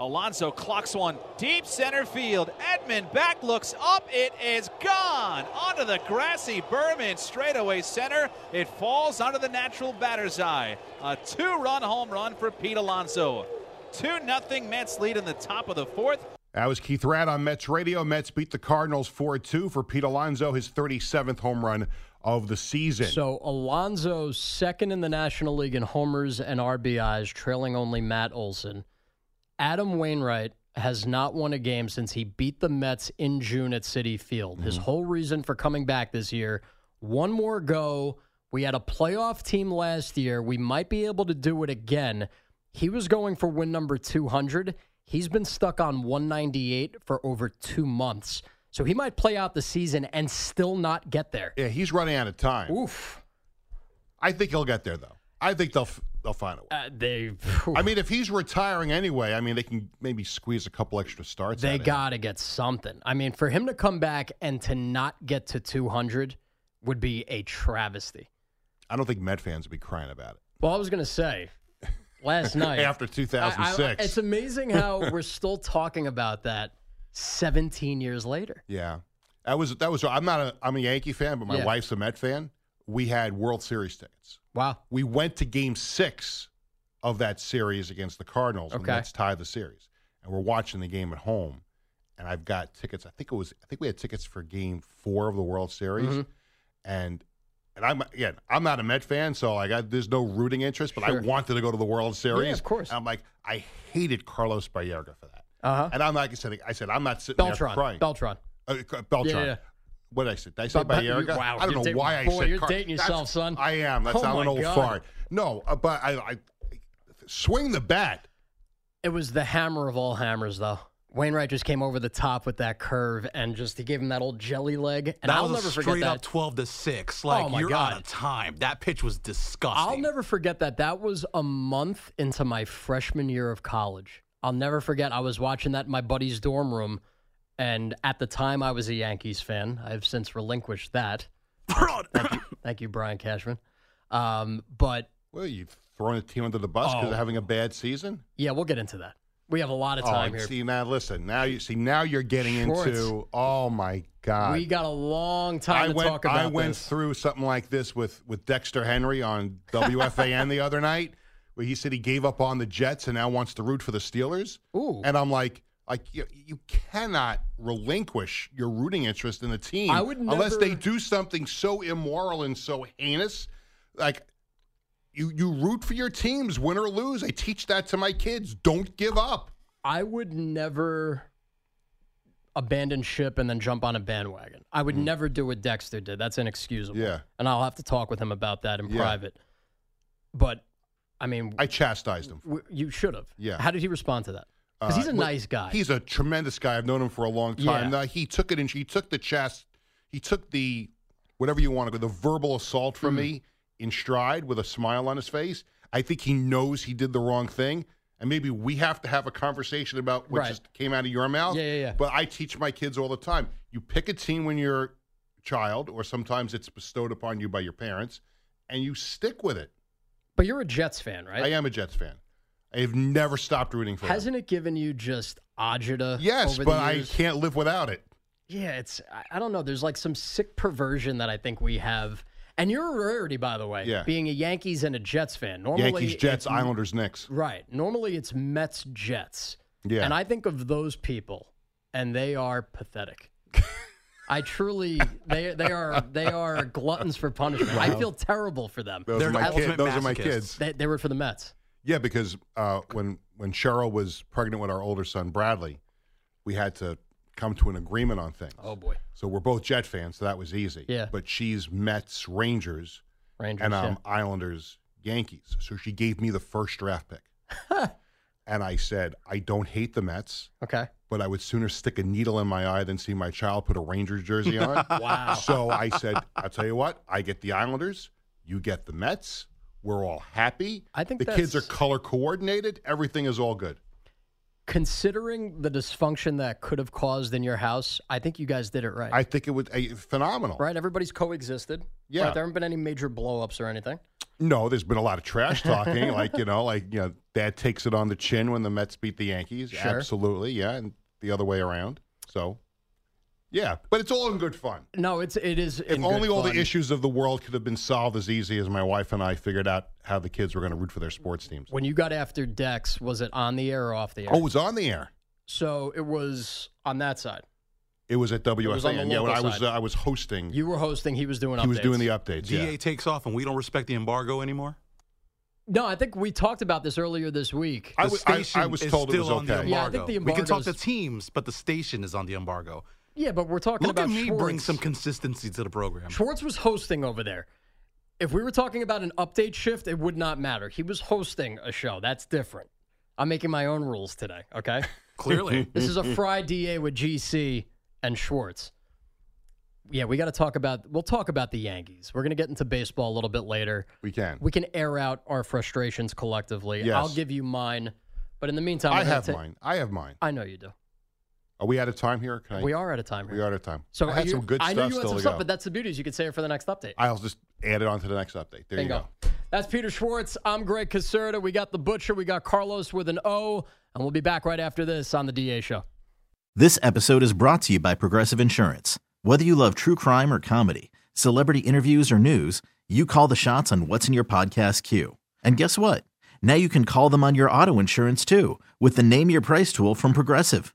[SPEAKER 20] Alonso clocks one deep center field. Edman back looks up. It is gone onto the grassy Berman straightaway center. It falls onto the natural batter's eye. A two-run home run for Pete Alonso. Two nothing Mets lead in the top of the fourth.
[SPEAKER 17] That was Keith Raad on Mets radio. Mets beat the Cardinals 4 2 for Pete Alonso, his 37th home run of the season.
[SPEAKER 1] So Alonso second in the National League in homers and RBIs, trailing only Matt Olson. Adam Wainwright has not won a game since he beat the Mets in June at Citi Field. His mm-hmm. whole reason for coming back this year, one more go. We had a playoff team last year. We might be able to do it again. He was going for win number 200. He's been stuck on 198 for over two months. So he might play out the season and still not get there.
[SPEAKER 17] yeah, he's running out of time.
[SPEAKER 1] Oof.
[SPEAKER 17] I think he'll get there, though. I think they'll f- they'll find a way.
[SPEAKER 1] Uh, they
[SPEAKER 17] I mean, if he's retiring anyway, I mean, they can maybe squeeze a couple extra starts.
[SPEAKER 1] They
[SPEAKER 17] out of him.
[SPEAKER 1] got to get something. I mean, for him to come back and to not get to 200 would be a travesty.
[SPEAKER 17] I don't think Met fans would be crying about it.
[SPEAKER 1] Well, I was going to say last night
[SPEAKER 17] After 2006.
[SPEAKER 1] I- I- it's amazing how we're still talking about that 17 years later.
[SPEAKER 17] Yeah, that was that was. I'm not a I'm a Yankee fan, but my
[SPEAKER 1] Yeah.
[SPEAKER 17] wife's a Met fan. We had World Series tickets.
[SPEAKER 1] Wow.
[SPEAKER 17] We went to Game Six of that series against the Cardinals.
[SPEAKER 1] Okay.
[SPEAKER 17] the Mets tied the series, and we're watching the game at home. And I've got tickets. I think it was. I think we had tickets for Game Four of the World Series,
[SPEAKER 1] Mhm.
[SPEAKER 17] and. And I'm again, I'm not a Met fan, so I got there's no rooting interest, but
[SPEAKER 1] Sure.
[SPEAKER 17] I wanted to go to the World Series.
[SPEAKER 1] of course.
[SPEAKER 17] And I'm like, I hated Carlos Baerga for that.
[SPEAKER 1] Uh-huh.
[SPEAKER 17] And I'm like I said, I said I'm not sitting there crying.
[SPEAKER 1] Beltran.
[SPEAKER 17] Uh, Beltran.
[SPEAKER 1] Yeah, yeah.
[SPEAKER 17] What did I say? Did I say
[SPEAKER 1] But- but you- wow,
[SPEAKER 17] I don't know
[SPEAKER 1] da-
[SPEAKER 17] why I
[SPEAKER 1] boy,
[SPEAKER 17] said
[SPEAKER 1] you're
[SPEAKER 17] Car-
[SPEAKER 1] dating
[SPEAKER 17] That's-
[SPEAKER 1] yourself, son.
[SPEAKER 17] I am. That's
[SPEAKER 1] Oh,
[SPEAKER 17] I
[SPEAKER 1] my
[SPEAKER 17] went a
[SPEAKER 1] God.
[SPEAKER 17] far. No, uh, but I, I swing the bat.
[SPEAKER 1] It was the hammer of all hammers, though. Wainwright just came over the top with that curve and just he gave him that old jelly leg. And
[SPEAKER 2] that
[SPEAKER 1] I'll
[SPEAKER 2] was
[SPEAKER 1] never
[SPEAKER 2] a
[SPEAKER 1] forget
[SPEAKER 2] straight
[SPEAKER 1] that.
[SPEAKER 2] up 12 to 6. Like,
[SPEAKER 1] Oh, my
[SPEAKER 2] you're
[SPEAKER 1] God.
[SPEAKER 2] out of time. That pitch was disgusting.
[SPEAKER 1] I'll never forget that. That was a month into my freshman year of college. I'll never forget. I was watching that in my buddy's dorm room, and at the time I was a Yankees fan. I've since relinquished that. Thank you, thank you Brian Cashman. Um, but
[SPEAKER 17] well, you've thrown a team under the bus because
[SPEAKER 1] Oh.
[SPEAKER 17] they're having a bad season.
[SPEAKER 1] yeah, we'll get into that. We have a lot of
[SPEAKER 17] Oh,
[SPEAKER 1] time here.
[SPEAKER 17] see now, listen. Now you see. Now you're getting
[SPEAKER 1] Schwartz.
[SPEAKER 17] into. Oh my God.
[SPEAKER 1] We got a long time
[SPEAKER 17] I
[SPEAKER 1] to
[SPEAKER 17] went.
[SPEAKER 1] talk about
[SPEAKER 17] I went
[SPEAKER 1] this.
[SPEAKER 17] through something like this with with Dexter Henry on WFAN the other night, where he said he gave up on the Jets and now wants to root for the Steelers.
[SPEAKER 1] Ooh.
[SPEAKER 17] And I'm like, like you, you cannot relinquish your rooting interest in the team
[SPEAKER 1] I would
[SPEAKER 17] unless they do something so immoral and so heinous. Like you, you root for your teams, win or lose. I teach that to my kids. Don't give up.
[SPEAKER 1] I would never abandon ship and then jump on a bandwagon. I would never do what Dexter did. That's inexcusable.
[SPEAKER 17] Mm. Yeah.
[SPEAKER 1] And I'll have to talk with him about that in
[SPEAKER 17] Yeah.
[SPEAKER 1] private. But I mean,
[SPEAKER 17] I chastised him.
[SPEAKER 1] w- you should have.
[SPEAKER 17] Yeah.
[SPEAKER 1] How did he respond to that? Because he's a
[SPEAKER 17] Uh, well,
[SPEAKER 1] nice guy.
[SPEAKER 17] He's a tremendous guy. I've known him for a long time.
[SPEAKER 1] Yeah.
[SPEAKER 17] Uh, he took it and he took the chest. He took the whatever you want to go, the verbal assault from
[SPEAKER 1] Hmm.
[SPEAKER 17] me in stride with a smile on his face. I think he knows he did the wrong thing. And maybe we have to have a conversation about what
[SPEAKER 1] Right.
[SPEAKER 17] just came out of your mouth.
[SPEAKER 1] Yeah, yeah, yeah.
[SPEAKER 17] But I teach my kids all the time. You pick a team when you're a child, or sometimes it's bestowed upon you by your parents, and you stick with it.
[SPEAKER 1] but you're a Jets fan, right?
[SPEAKER 17] I am a Jets fan. I have never stopped rooting for them.
[SPEAKER 1] Hasn't it given you just agita?
[SPEAKER 17] Yes,
[SPEAKER 1] over
[SPEAKER 17] but
[SPEAKER 1] the
[SPEAKER 17] I can't live without it.
[SPEAKER 1] Yeah, it's I- I don't know. There's like some sick perversion that I think we have. And you're a rarity, by the way.
[SPEAKER 17] Yeah.
[SPEAKER 1] Being a Yankees and a Jets fan. Normally
[SPEAKER 17] Yankees, Jets, Islanders, Knicks.
[SPEAKER 1] Right. Normally it's Mets, Jets.
[SPEAKER 17] Yeah.
[SPEAKER 1] And I think of those people, and they are pathetic. I truly, they they are they are gluttons for punishment. I feel terrible for them.
[SPEAKER 17] Those are my kids. Those are my kids.
[SPEAKER 1] They, they were for the Mets.
[SPEAKER 17] Yeah, because uh, when when Cheryl was pregnant with our older son Bradley, we had to come to an agreement on things.
[SPEAKER 1] Oh boy.
[SPEAKER 17] So we're both Jet fans, so that was easy.
[SPEAKER 1] Yeah.
[SPEAKER 17] But she's Mets, Rangers,
[SPEAKER 1] Rangers,
[SPEAKER 17] and
[SPEAKER 1] yeah.
[SPEAKER 17] I'm Islanders, Yankees. So she gave me the first draft pick. and I said, I don't hate the Mets.
[SPEAKER 1] Okay.
[SPEAKER 17] But I would sooner stick a needle in my eye than see my child put a Rangers jersey on.
[SPEAKER 1] Wow.
[SPEAKER 17] So I said, I'll tell you what, I get the Islanders, you get the Mets. We're all happy.
[SPEAKER 1] I think
[SPEAKER 17] the kids are color coordinated. Everything is all good.
[SPEAKER 1] Considering the dysfunction that could have caused in your house, I think you guys did it right.
[SPEAKER 17] I think it was a phenomenal.
[SPEAKER 1] right? Everybody's coexisted.
[SPEAKER 17] Yeah.
[SPEAKER 1] Right? There haven't been any major blowups or anything.
[SPEAKER 17] No, there's been a lot of trash talking, like you know, like you know, Dad takes it on the chin when the Mets beat the Yankees.
[SPEAKER 1] Sure.
[SPEAKER 17] Absolutely, yeah, and the other way around. So, yeah, but it's all in good fun.
[SPEAKER 1] No, it's it is.
[SPEAKER 17] If
[SPEAKER 1] in
[SPEAKER 17] only
[SPEAKER 1] good
[SPEAKER 17] all
[SPEAKER 1] fun.
[SPEAKER 17] the issues of the world could have been solved as easy as my wife and I figured out how the kids were going to root for their sports teams.
[SPEAKER 1] When you got after Dex, was it on the air or off the air?
[SPEAKER 17] Oh, it was on the air.
[SPEAKER 1] So it was on that side.
[SPEAKER 17] It was at WFAN.
[SPEAKER 1] was on
[SPEAKER 17] yeah, when I was
[SPEAKER 1] side.
[SPEAKER 17] uh, I was hosting.
[SPEAKER 1] You were hosting. He was doing.
[SPEAKER 17] he was
[SPEAKER 1] updates.
[SPEAKER 17] doing the updates.
[SPEAKER 2] DA
[SPEAKER 17] Yeah.
[SPEAKER 2] takes off and we don't respect the embargo anymore.
[SPEAKER 1] No, I think we talked about this earlier this week.
[SPEAKER 17] I
[SPEAKER 2] The
[SPEAKER 17] was- I- I
[SPEAKER 2] station
[SPEAKER 17] was
[SPEAKER 2] is
[SPEAKER 17] told it
[SPEAKER 2] still
[SPEAKER 17] was
[SPEAKER 2] on the
[SPEAKER 17] okay.
[SPEAKER 1] Yeah, I
[SPEAKER 2] embargo.
[SPEAKER 1] think the
[SPEAKER 2] we can talk to teams, but the station is on the embargo.
[SPEAKER 1] Yeah, but we're talking
[SPEAKER 2] Look
[SPEAKER 1] about
[SPEAKER 2] at me
[SPEAKER 1] Schwartz.
[SPEAKER 2] bring some consistency to the program.
[SPEAKER 1] Schwartz was hosting over there. If we were talking about an update shift, it would not matter. He was hosting a show. That's different. I'm making my own rules today, okay?
[SPEAKER 2] Clearly.
[SPEAKER 1] this is a Fry DA with GC and Schwartz. Yeah, we got to talk about. We'll talk about the Yankees. We're going to get into baseball a little bit later.
[SPEAKER 17] We can.
[SPEAKER 1] We can air out our frustrations collectively.
[SPEAKER 17] Yes.
[SPEAKER 1] I'll give you mine, but in the meantime,
[SPEAKER 17] I have
[SPEAKER 1] ta-
[SPEAKER 17] mine. I have mine.
[SPEAKER 1] I know you do.
[SPEAKER 17] Are we out of time here? Can I,
[SPEAKER 1] We are out of time here.
[SPEAKER 17] We are out of time.
[SPEAKER 1] So
[SPEAKER 17] I
[SPEAKER 1] are
[SPEAKER 17] had
[SPEAKER 1] you-
[SPEAKER 17] some good
[SPEAKER 1] I
[SPEAKER 17] stuff
[SPEAKER 1] know you had
[SPEAKER 17] still
[SPEAKER 1] some stuff,
[SPEAKER 17] go.
[SPEAKER 1] but that's the beauty. is You could say it for the next update.
[SPEAKER 17] I'll just add it on to the next update. There
[SPEAKER 1] Bingo.
[SPEAKER 17] you go.
[SPEAKER 1] That's Peter Schwartz. I'm Greg Caserta. We got the Butcher. We got Carlos with an O. And we'll be back right after this on the DA Show.
[SPEAKER 21] This episode is brought to you by Progressive Insurance. Whether you love true crime or comedy, celebrity interviews or news, you call the shots on what's in your podcast queue. And guess what? Now you can call them on your auto insurance too with the Name Your Price tool from Progressive.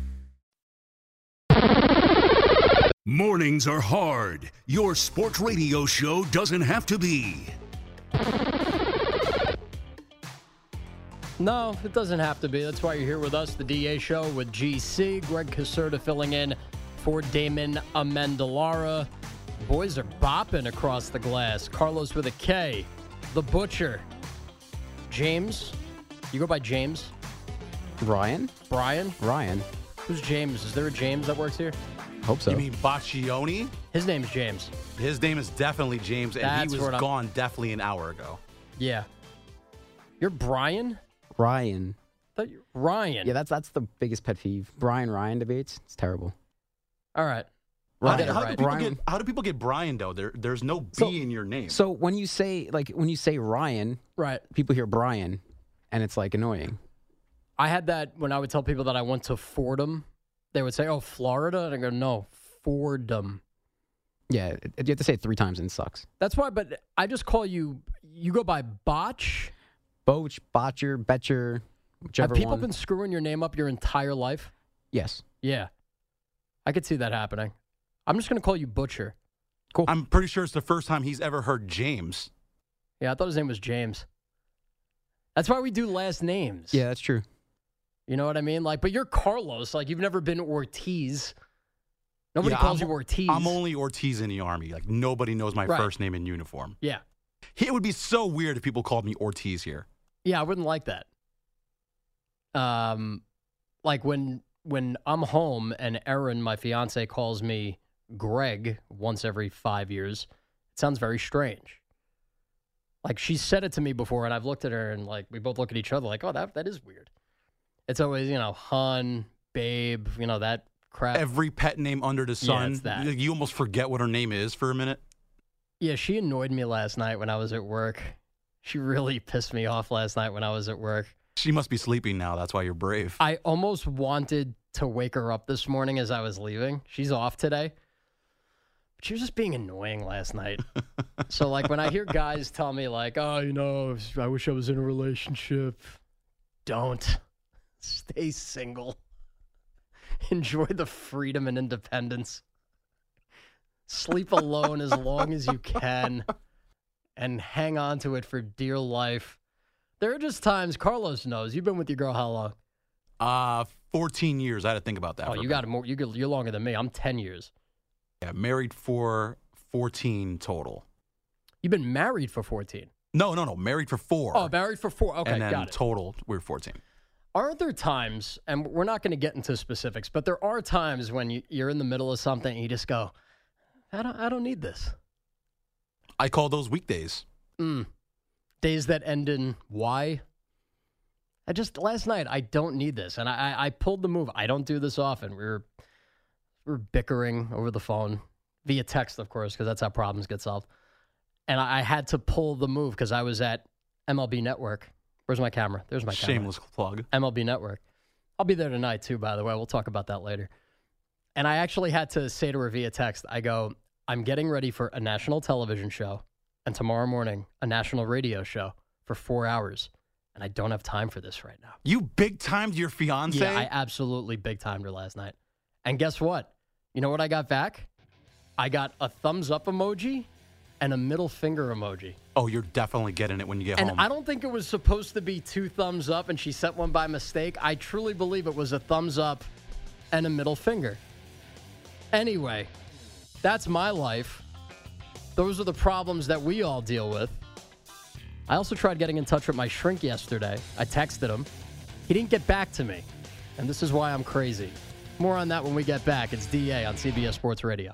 [SPEAKER 8] Mornings are hard. Your sports radio show doesn't have to be.
[SPEAKER 1] No, it doesn't have to be. That's why you're here with us, the DA show with GC. Greg Caserta filling in for Damon Amendolara. Boys are bopping across the glass. Carlos with a K. The Butcher. James. You go by James?
[SPEAKER 3] Ryan?
[SPEAKER 1] Brian?
[SPEAKER 3] Ryan.
[SPEAKER 1] Who's James? Is there a James that works here?
[SPEAKER 3] Hope so.
[SPEAKER 2] You mean Baccioni?
[SPEAKER 1] His name's James.
[SPEAKER 2] His name is definitely James, and
[SPEAKER 1] That's
[SPEAKER 2] he
[SPEAKER 1] what
[SPEAKER 2] was
[SPEAKER 1] I'm-
[SPEAKER 2] gone definitely an hour ago.
[SPEAKER 1] Yeah. You're Brian?
[SPEAKER 3] Ryan.
[SPEAKER 1] Thought you- Ryan.
[SPEAKER 3] Yeah, that's that's the biggest pet peeve. Brian Ryan debates. It's terrible.
[SPEAKER 1] All right.
[SPEAKER 2] How,
[SPEAKER 1] I'll
[SPEAKER 2] do, how do
[SPEAKER 1] right.
[SPEAKER 2] people
[SPEAKER 3] Brian.
[SPEAKER 2] get how do people get Brian though? There there's no B
[SPEAKER 3] So-
[SPEAKER 2] in your name.
[SPEAKER 3] So when you say like when you say Ryan,
[SPEAKER 1] Right.
[SPEAKER 3] people hear Brian, and it's like annoying.
[SPEAKER 1] I had that when I would tell people that I went to Fordham. They would say, "Oh, Florida," and I go, "No, Fordham."
[SPEAKER 3] Yeah, it, you have to say it three times and it sucks.
[SPEAKER 1] That's why. But I just call you. You go by Botch.
[SPEAKER 3] Boch, Botcher, Betcher, whichever
[SPEAKER 1] Have people
[SPEAKER 3] one.
[SPEAKER 1] been screwing your name up your entire life?
[SPEAKER 3] yes.
[SPEAKER 1] Yeah, I could see that happening. I'm just going to call you Butcher.
[SPEAKER 3] Cool.
[SPEAKER 2] I'm pretty sure it's the first time he's ever heard James.
[SPEAKER 1] Yeah, I thought his name was James. That's why we do last names.
[SPEAKER 3] Yeah, that's true.
[SPEAKER 1] You know what I mean? Like, but you're Carlos. Like, you've never been Ortiz. Nobody
[SPEAKER 2] Yeah,
[SPEAKER 1] calls
[SPEAKER 2] I'm-
[SPEAKER 1] you Ortiz.
[SPEAKER 2] I'm only Ortiz in the army. Like nobody knows my
[SPEAKER 1] Right.
[SPEAKER 2] first name in uniform.
[SPEAKER 1] Yeah.
[SPEAKER 2] It would be so weird if people called me Ortiz here.
[SPEAKER 1] Yeah, I wouldn't like that. Um, like when when I'm home and Erin, my fiance, calls me Greg once every five years, it sounds very strange. Like she said it to me before, and I've looked at her and like we both look at each other like, oh, that that is weird. It's always you know, hun, babe, you know that crap.
[SPEAKER 2] Every pet name under the sun.
[SPEAKER 1] Yeah, it's that.
[SPEAKER 2] You- You almost forget what her name is for a minute.
[SPEAKER 1] Yeah, she annoyed me last night when I was at work. She really pissed me off last night when I was at work.
[SPEAKER 2] She must be sleeping now. That's why you're brave.
[SPEAKER 1] I almost wanted to wake her up this morning as I was leaving. She's off today. But she was just being annoying last night. so like when I hear guys tell me like, "Oh, you know, I wish I was in a relationship." Don't. Stay single. Enjoy the freedom and independence. Sleep alone as long as you can and hang on to it for dear life. There are just times Carlos knows. You've been with your girl how long?
[SPEAKER 2] Uh 14 years. I had to think about that.
[SPEAKER 1] Oh, you got more. You you're longer than me. I'm ten years.
[SPEAKER 2] Yeah, married for 14 total.
[SPEAKER 1] You've been married for fourteen.
[SPEAKER 2] No, no, no. Married for four.
[SPEAKER 1] Oh, married for four. Okay,
[SPEAKER 2] and then
[SPEAKER 1] got it.
[SPEAKER 2] total, we're 14.
[SPEAKER 1] Aren't there times, and we're not going to get into specifics, but there are times when you, you're in the middle of something and you just go, "I don't, I don't need this."
[SPEAKER 2] I call those weekdays.
[SPEAKER 1] Mm. Days that end in Y. I just last night I don't need this, and I, I I pulled the move. I don't do this often. We were we were bickering over the phone via text, of course, because that's how problems get solved. And I, I had to pull the move because I was at MLB Network. Where's my camera? There's my camera.
[SPEAKER 2] Shameless plug.
[SPEAKER 1] MLB Network. I'll be there tonight too, by the way. We'll talk about that later. And I actually had to say to her via text, I go, I'm getting ready for a national television show and tomorrow morning a national radio show for four hours. And I don't have time for this right now.
[SPEAKER 2] You big timed your fiance?
[SPEAKER 1] Yeah, I absolutely big timed her last night. And guess what? You know what I got back? I got a thumbs up emoji and a middle finger emoji.
[SPEAKER 2] oh, you're definitely getting it when you get
[SPEAKER 1] And
[SPEAKER 2] home.
[SPEAKER 1] I don't think it was supposed to be two thumbs up and she sent one by mistake. I truly believe it was a thumbs up and a middle finger. Anyway, That's my life. Those are the problems that we all deal with. I also tried getting in touch with my shrink yesterday. I texted him. He didn't get back to me. And this is why I'm crazy. More on that when we get back. It's DA on CBS Sports Radio.